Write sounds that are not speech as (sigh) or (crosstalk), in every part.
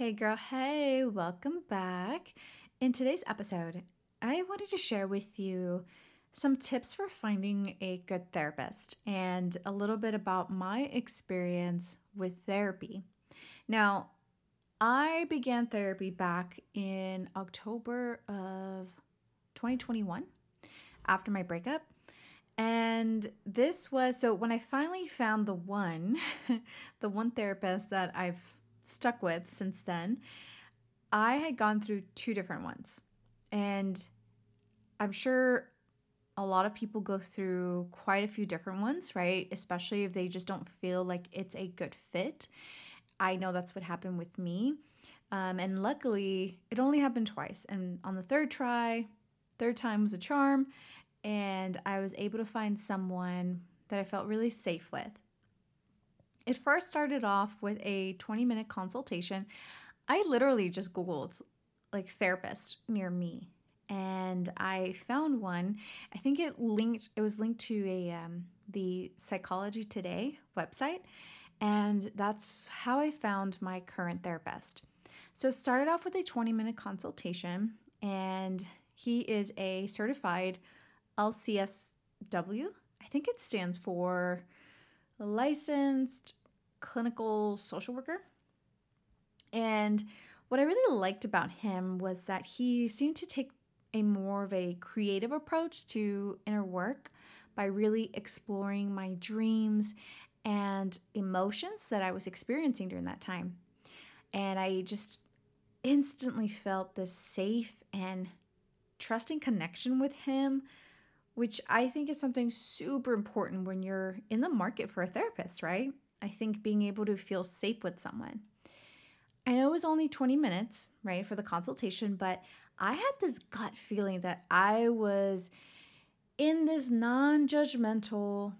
Hey, girl, hey, welcome back. In today's episode, I wanted to share with you some tips for finding a good therapist and a little bit about my experience with therapy. Now, I began therapy back in October of 2021 after my breakup. And this was so when I finally found the one, (laughs) the one therapist that I've stuck with since then, I had gone through two different ones. And I'm sure a lot of people go through quite a few different ones, right? Especially if they just don't feel like it's a good fit. I know that's what happened with me. Um, and luckily, it only happened twice. And on the third try, third time was a charm. And I was able to find someone that I felt really safe with. It first started off with a 20 minute consultation. I literally just Googled like therapist near me and I found one. I think it linked. It was linked to a um, the Psychology Today website, and that's how I found my current therapist. So started off with a 20 minute consultation, and he is a certified LCSW. I think it stands for licensed clinical social worker. And what I really liked about him was that he seemed to take a more of a creative approach to inner work by really exploring my dreams and emotions that I was experiencing during that time. And I just instantly felt this safe and trusting connection with him, which I think is something super important when you're in the market for a therapist, right? I think being able to feel safe with someone. I know it was only 20 minutes, right, for the consultation, but I had this gut feeling that I was in this non judgmental,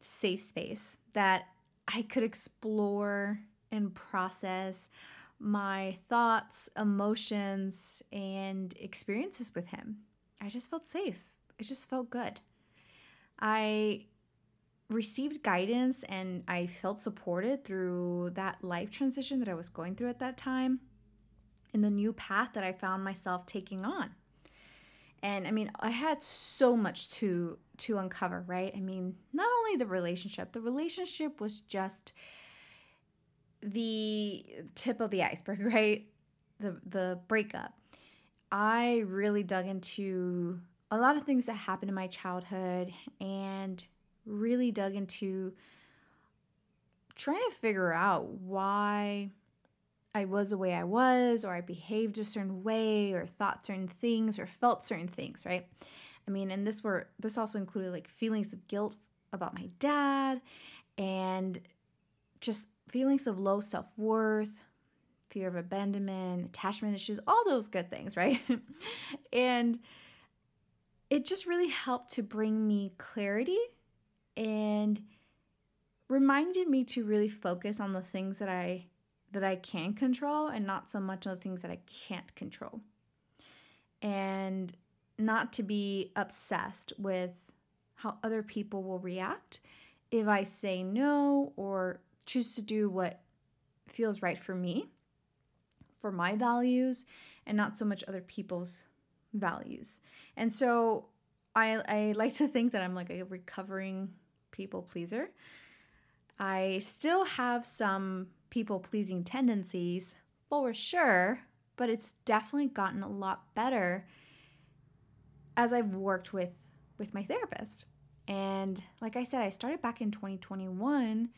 safe space that I could explore and process my thoughts, emotions, and experiences with him. I just felt safe. It just felt good. I received guidance and I felt supported through that life transition that I was going through at that time in the new path that I found myself taking on. And I mean, I had so much to to uncover, right? I mean, not only the relationship, the relationship was just the tip of the iceberg, (laughs) right? The the breakup. I really dug into a lot of things that happened in my childhood and really dug into trying to figure out why I was the way I was, or I behaved a certain way, or thought certain things, or felt certain things, right? I mean, and this were this also included like feelings of guilt about my dad, and just feelings of low self worth, fear of abandonment, attachment issues, all those good things, right? (laughs) and it just really helped to bring me clarity and reminded me to really focus on the things that I that I can control and not so much on the things that I can't control. And not to be obsessed with how other people will react if I say no or choose to do what feels right for me, for my values, and not so much other people's values. And so I, I like to think that I'm like a recovering people pleaser. I still have some people pleasing tendencies for sure, but it's definitely gotten a lot better as I've worked with with my therapist. And like I said, I started back in 2021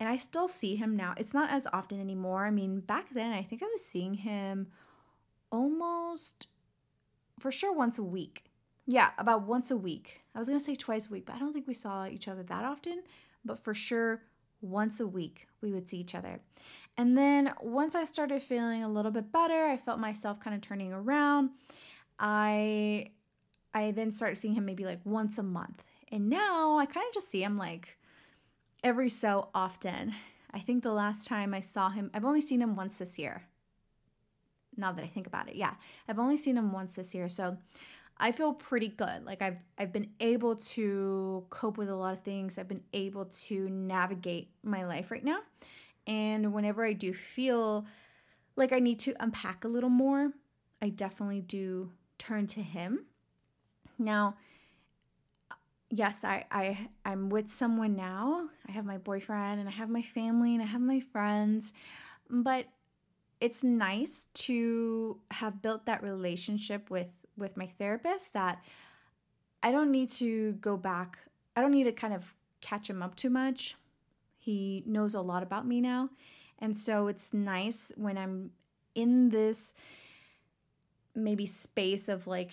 and I still see him now. It's not as often anymore. I mean, back then I think I was seeing him almost for sure once a week. Yeah, about once a week. I was going to say twice a week, but I don't think we saw each other that often, but for sure once a week we would see each other. And then once I started feeling a little bit better, I felt myself kind of turning around. I I then started seeing him maybe like once a month. And now I kind of just see him like every so often. I think the last time I saw him, I've only seen him once this year. Now that I think about it. Yeah. I've only seen him once this year. So I feel pretty good. Like I've I've been able to cope with a lot of things. I've been able to navigate my life right now. And whenever I do feel like I need to unpack a little more, I definitely do turn to him. Now, yes, I, I I'm with someone now. I have my boyfriend and I have my family and I have my friends. But it's nice to have built that relationship with with my therapist that I don't need to go back. I don't need to kind of catch him up too much. He knows a lot about me now. And so it's nice when I'm in this maybe space of like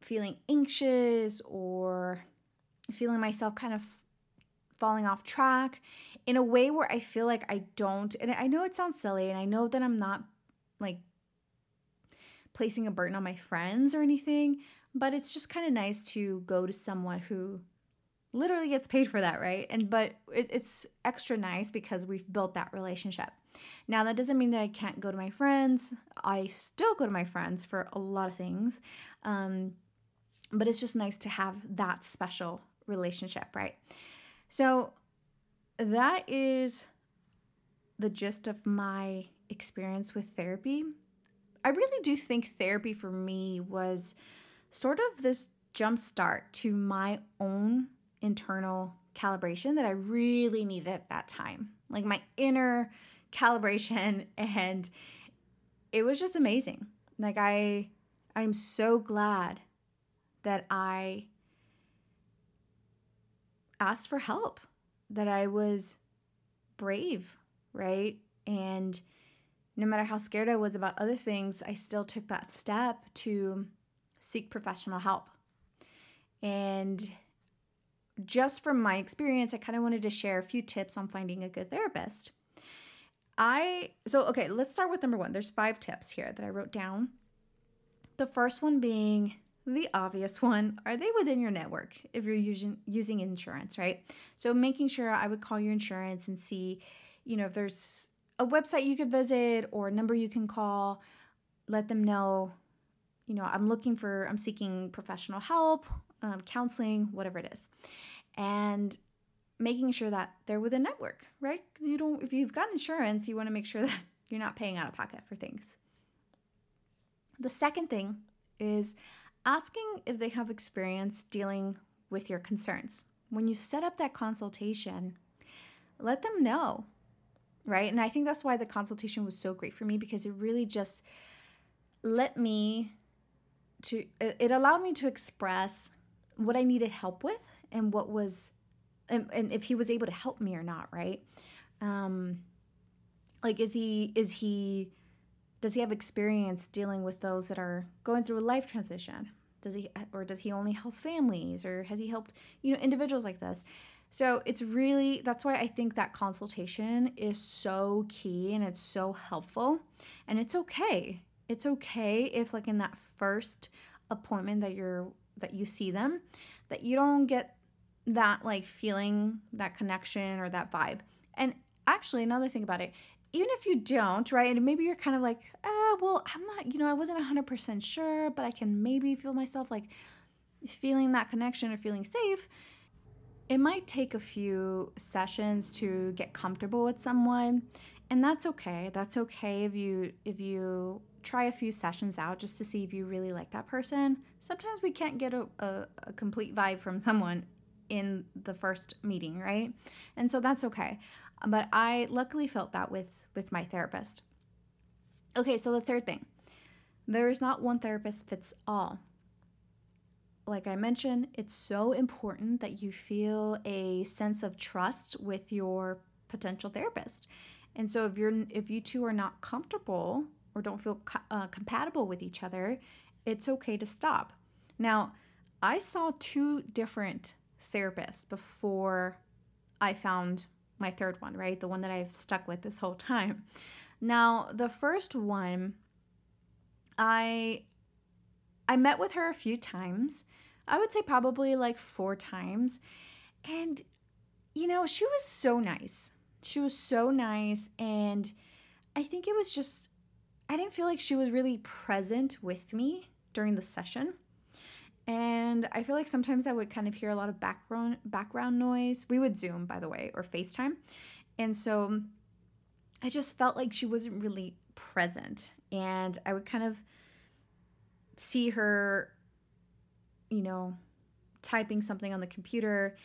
feeling anxious or feeling myself kind of falling off track in a way where I feel like I don't, and I know it sounds silly, and I know that I'm not like placing a burden on my friends or anything, but it's just kind of nice to go to someone who literally gets paid for that, right? And but it, it's extra nice because we've built that relationship. Now that doesn't mean that I can't go to my friends. I still go to my friends for a lot of things, um, but it's just nice to have that special relationship, right? So that is the gist of my experience with therapy. I really do think therapy for me was sort of this jump start to my own internal calibration that I really needed at that time. Like my inner calibration and it was just amazing. Like I I'm so glad that I asked for help, that I was brave, right? And no matter how scared I was about other things, I still took that step to seek professional help. And just from my experience, I kind of wanted to share a few tips on finding a good therapist. I, so okay, let's start with number one. There's five tips here that I wrote down. The first one being the obvious (laughs) one are they within your network if you're using using insurance right so making sure i would call your insurance and see you know if there's a website you could visit or a number you can call let them know you know i'm looking for i'm seeking professional help um, counseling whatever it is. And making sure that they're within network right? You don't if you've got insurance you want to make sure (laughs) that you're not paying out of pocket for things. The second thing is asking if they have experience dealing with your concerns. When you set up that consultation, let them know, right? And I think that's why the consultation was so great for me because it really just let me to it allowed me to express what I needed help with and what was and, and if he was able to help me or not, right? Um like is he is he does he have experience dealing with those that are going through a life transition? Does he or does he only help families or has he helped, you know, individuals like this? So it's really that's why I think that consultation is so key and it's so helpful. And it's okay. It's okay if like in that first appointment that you're that you see them that you don't get that like feeling, that connection or that vibe. And actually another thing about it even if you don't, right, and maybe you're kind of like, ah, well, I'm not, you know, I wasn't 100% sure, but I can maybe feel myself like feeling that connection or feeling safe. It might take a few sessions to get comfortable with someone, and that's okay. That's okay if you if you try a few sessions out just to see if you really like that person. Sometimes we can't get a, a, a complete vibe from someone in the first meeting, right? And so that's okay. But I luckily felt that with with my therapist. Okay, so the third thing. There is not one therapist fits all. Like I mentioned, it's so important that you feel a sense of trust with your potential therapist. And so if you're if you two are not comfortable or don't feel uh, compatible with each other, it's okay to stop. Now, I saw two different therapists before I found my third one, right? The one that I've stuck with this whole time. Now, the first one, I I met with her a few times. I would say probably like four times. And you know, she was so nice. She was so nice and I think it was just I didn't feel like she was really present with me during the session. And I feel like sometimes I would kind of hear a lot of background background noise. We would Zoom, by the way, or FaceTime. And so I just felt like she wasn't really present. And I would kind of see her, you know, typing something on the computer.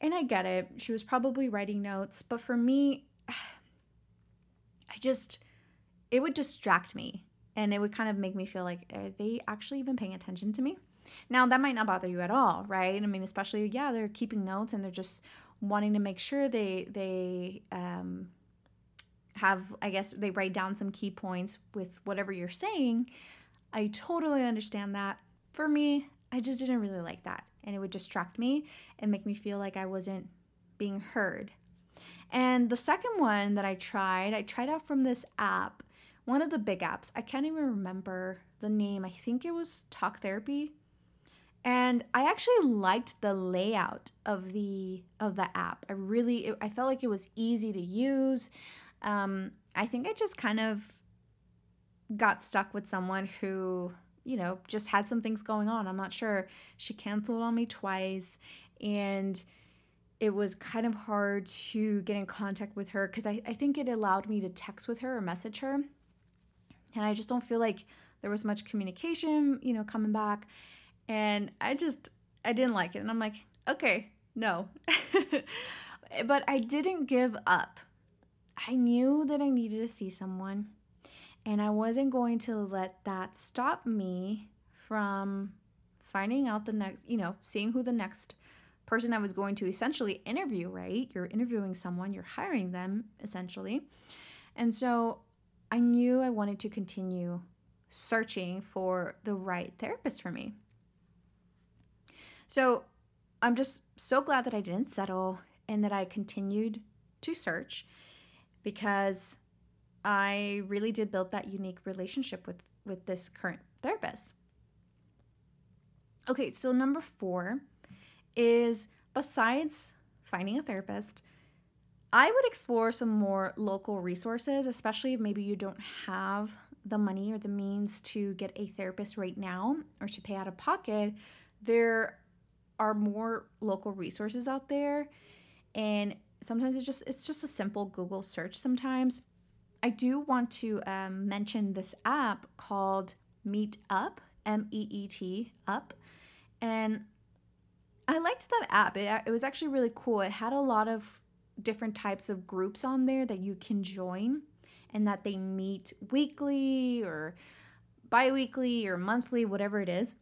And I get it. She was probably writing notes. But for me, (sighs) I just, it would distract me. And it would kind of make me feel like, are they actually even paying attention to me? Now, that might not bother you at all, right? I mean, especially, yeah, they're keeping notes and they're just wanting to make sure they, they, um, have, I guess, they write down some key points with whatever you're saying. I totally understand that. For me, I just didn't really like that. And it would distract me and make me feel like I wasn't being heard. And the second one that I tried, I tried out from this app, one of the big apps. I can't even remember the name. I think it was Talk Therapy. And I actually liked the layout of the of the app. I really it, I felt like it was easy to use. Um, I think I just kind of got stuck with someone who, you know, just had some things going on. I'm not sure. She canceled on me twice and it was kind of hard to get in contact with her because I, I think it allowed me to text with her or message her. And I just don't feel like there was much communication, you know, coming back. And I just, I didn't like it. And I'm like, okay, no. (laughs) but I didn't give up. I knew that I needed to see someone. And I wasn't going to let that stop me from finding out the next, you know, seeing who the next person I was going to essentially interview, right? You're interviewing someone, you're hiring them essentially. And so I knew I wanted to continue searching for the right therapist for me. So I'm just so glad that I didn't settle and that I continued to search because I really did build that unique relationship with with this current therapist. Okay, so number 4 is besides finding a therapist, I would explore some more local resources, especially if maybe you don't have the money or the means to get a therapist right now or to pay out of pocket. There are more local resources out there and sometimes it's just it's just a simple Google search sometimes. I do want to um, mention this app called Meet Up, M E E T Up, and I liked that app. It, it was actually really cool. It had a lot of different types of groups on there that you can join and that they meet weekly or bi weekly or monthly, whatever it is.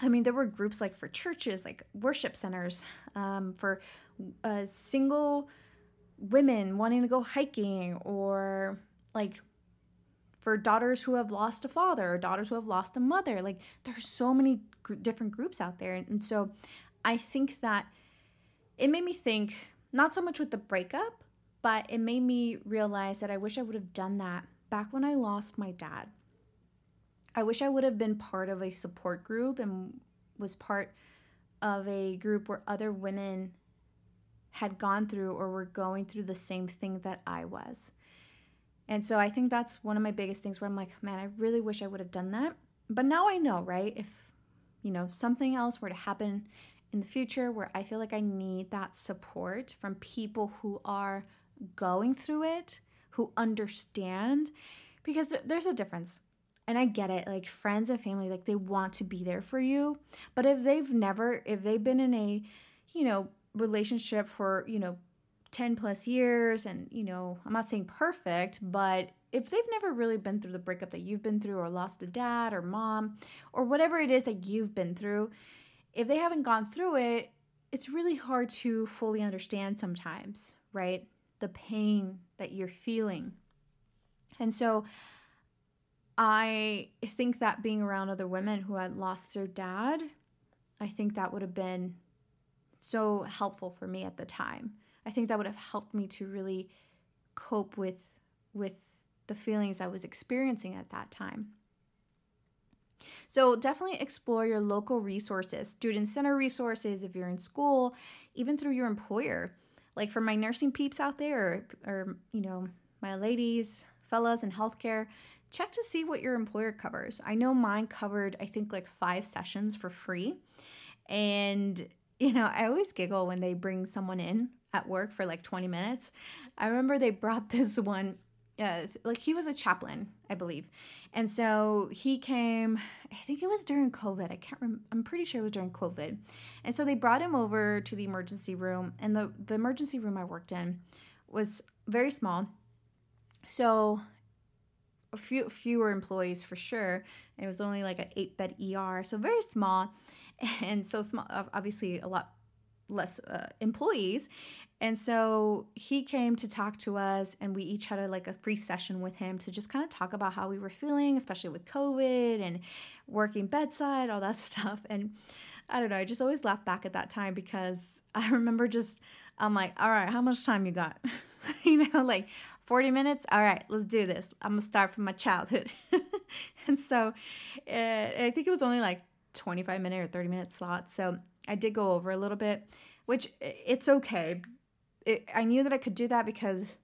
I mean, there were groups like for churches, like worship centers, um, for uh, single women wanting to go hiking, or like for daughters who have lost a father or daughters who have lost a mother. Like there's so many gr- different groups out there. And, and so I think that it made me think, not so much with the breakup, but it made me realize that I wish I would have done that back when I lost my dad. I wish I would have been part of a support group and was part of a group where other women had gone through or were going through the same thing that I was. And so I think that's one of my biggest things where I'm like, man, I really wish I would have done that. But now I know, right? If, you know, something else were to happen in the future where I feel like I need that support from people who are going through it, who understand, because there's a difference. And I get it, like friends and family, like they want to be there for you. But if they've never, if they've been in a, you know, relationship for, you know, 10 plus years and you know i'm not saying perfect but if they've never really been through the breakup that you've been through or lost a dad or mom or whatever it is that you've been through if they haven't gone through it it's really hard to fully understand sometimes right? The pain that you're feeling. And so i think that being around other women who had lost their dad i think that would have been so helpful for me at the time I think that would have helped me to really cope with with the feelings I was experiencing at that time. So definitely explore your local resources, student center resources if you're in school, even through your employer. Like for my nursing peeps out there, or, or you know, my ladies, fellas in healthcare, check to see what your employer covers. I know mine covered, I think, like five sessions for free. And, you know, I always giggle when they bring someone in at work for like 20 minutes. I remember they brought (laughs) this one uh, like he was a chaplain, I believe, and so he came. I think it was during COVID. I can't. Rem- I'm pretty sure it was during COVID, and so they brought him over to the emergency room, and the the emergency room I worked in was very small, so a few fewer employees for sure. It was only like an eight bed ER, so very small, (laughs) and so small. Obviously, a lot less uh, employees and so he came to talk to us, and we each had a, like a free session with him to just kind of talk about how we were feeling, especially with COVID and working bedside, all that (laughs) stuff. And I don't know, I just always laugh back at that time because (laughs) I remember just, I'm like, all right, how much time you got? you know, like 40 minutes? All right, let's do this. I'm gonna start from my childhood. and so uh, I think it was only like 25 minute or 30 minute slot. So I did go over a little bit, which it's okay it, I knew that I could do that because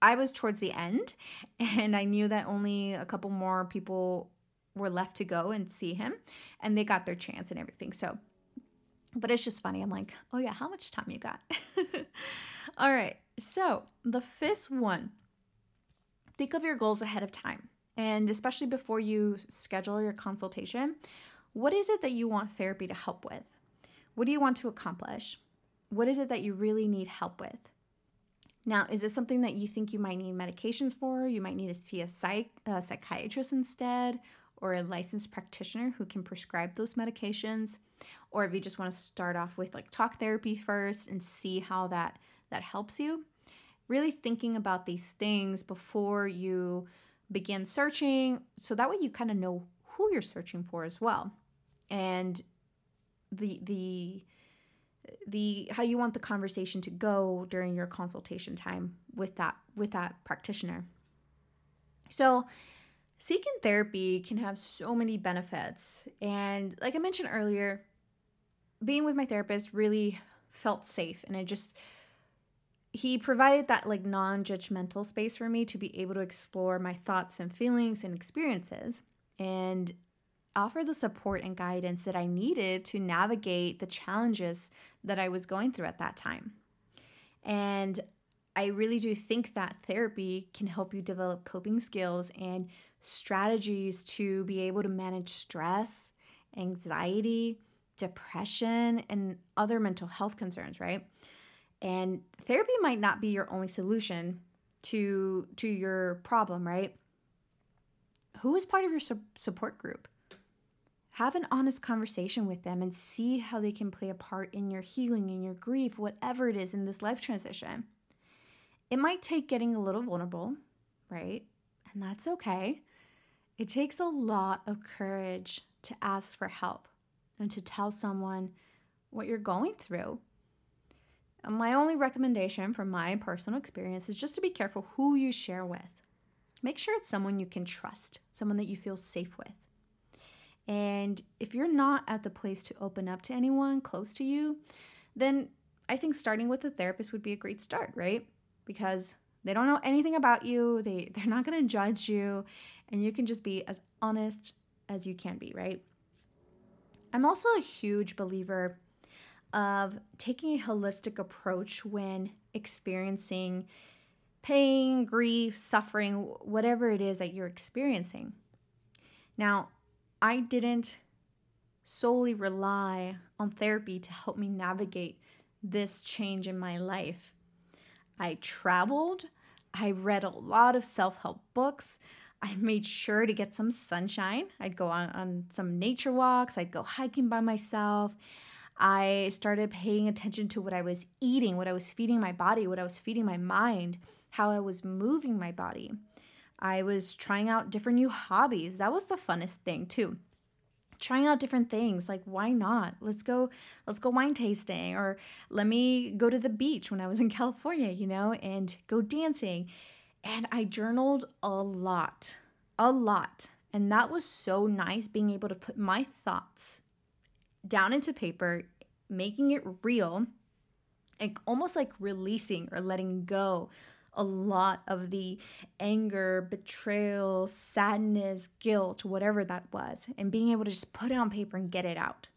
I was towards the end (laughs) and I knew that only a couple more people were left to go and see him and they got their chance and everything. So, but it's just funny. I'm like, oh yeah, how much time you got? (laughs) All right. So, the fifth one think of your goals ahead of time. And especially before you schedule your consultation, what is it that you want therapy to help with? What do you want to accomplish? What is it that you really need help with? Now, is this something that you think you might need medications for? You might need to see a, psych, a psychiatrist instead, or a licensed practitioner who can prescribe those medications. Or if you just want to start off with like talk therapy first and see how that that helps you. Really thinking about these things before you begin searching, so that way you kind of know who you're searching for as well, and the the the how you want the conversation to go during your consultation time with that with that practitioner. So, seeking therapy can have so many benefits and like I mentioned earlier, being with my therapist really felt safe and it just he provided that like non-judgmental space for me to be able to explore my thoughts and feelings and experiences and offer the support and guidance that I needed to navigate the challenges that I was going through at that time. And I really do think that therapy can help you develop coping skills and strategies to be able to manage stress, anxiety, depression, and other mental health concerns, right? And therapy might not be your only solution to to your problem, right? Who is part of your su- support group? Have an honest conversation with them and see how they can play a part in your healing, in your grief, whatever it is in this life transition. It might take getting a little vulnerable, right? And that's okay. It takes a lot of courage to ask for help and to tell someone what you're going through. My only recommendation from my personal experience is just to be careful who you share with. Make sure it's someone you can trust, someone that you feel safe with. And if you're not at the place to open up to anyone close to you, then I think starting with a therapist would be a great start, right? Because they don't know anything about you, they, (laughs) they're not gonna judge you, and you can just be as honest as you can be, right? I'm also a huge believer of taking a holistic approach when experiencing pain, grief, suffering, whatever it is that you're experiencing. Now, I didn't solely rely on therapy to help me navigate this change in my life. I traveled, I read a lot of self help books. I made sure to get some sunshine. I'd go on, on some nature walks, I'd go hiking by myself. I started paying attention to what I was eating, what I was feeding my body, what I was feeding my mind, how I was moving my body. I was trying out different new hobbies. That was the funnest thing, too. Trying out different things, like why not? Let's go let's go wine tasting or let me go to the beach when I was in (laughs) California, you know, and go dancing. And I journaled a lot. A lot. And that was so nice being able to put my thoughts down into paper, making it real, and almost like releasing or letting go a lot of the anger, betrayal, sadness, guilt, whatever that was, and being able to just put it on paper and get it out.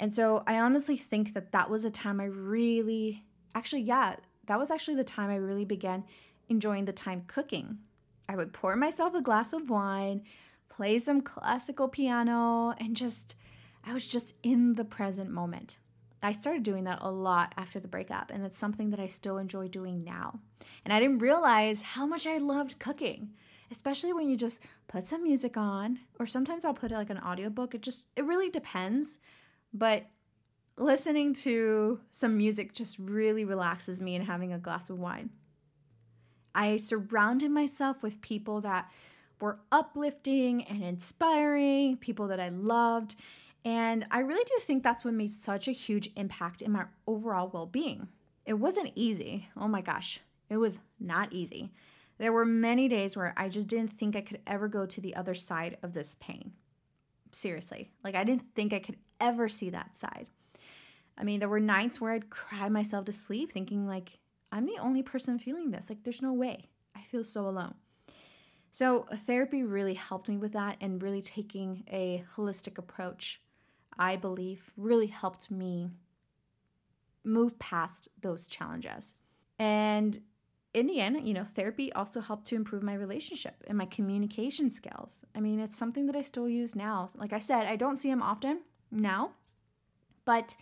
And so I honestly think that that was a time I really, actually, yeah, that was actually the time I really began enjoying the time cooking. I would pour myself a glass of wine, play some classical piano, and just, I was just in the present moment. I started doing that a lot after the breakup, and it's something that I still enjoy doing now. And I didn't realize how much I loved cooking, especially when you just put some music on, or sometimes I'll put like an audiobook. It just, it really depends. But listening to some music just really relaxes me and having a glass of wine. I surrounded myself with people that were uplifting and inspiring, people that I loved. And I really do think that's what made such a huge impact in my overall well being. It wasn't easy. Oh my gosh, it was not easy. There were many days where I just didn't think I could ever go to the other side of this pain. Seriously, like I didn't think I could ever see that side. I mean, there were nights where I'd cry myself to sleep thinking, like, I'm the only person feeling this. Like, there's no way. I feel so alone. So, therapy really helped me with that, and really taking a holistic approach, I believe, really helped me move past those challenges. And in the end, you know, therapy also helped to improve my relationship and my communication skills. I mean, it's something that I still use now. Like I said, I don't see him often now, but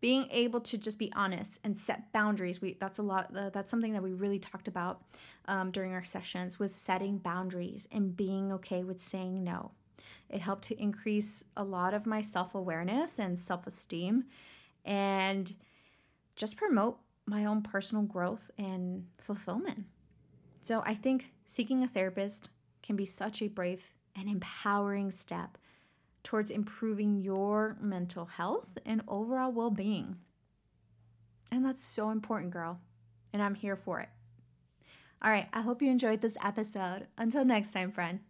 being able to just be honest and set boundaries we that's a lot that's something that we really talked about um, during our sessions was setting boundaries and being okay with saying no it helped to increase a lot of my self-awareness and self-esteem and just promote my own personal growth and fulfillment so i think seeking a therapist can be such a brave and empowering step towards improving your mental health and overall well being. And that's so important, girl. And I'm here for it. All right, I hope you enjoyed this episode. Until next time, friend.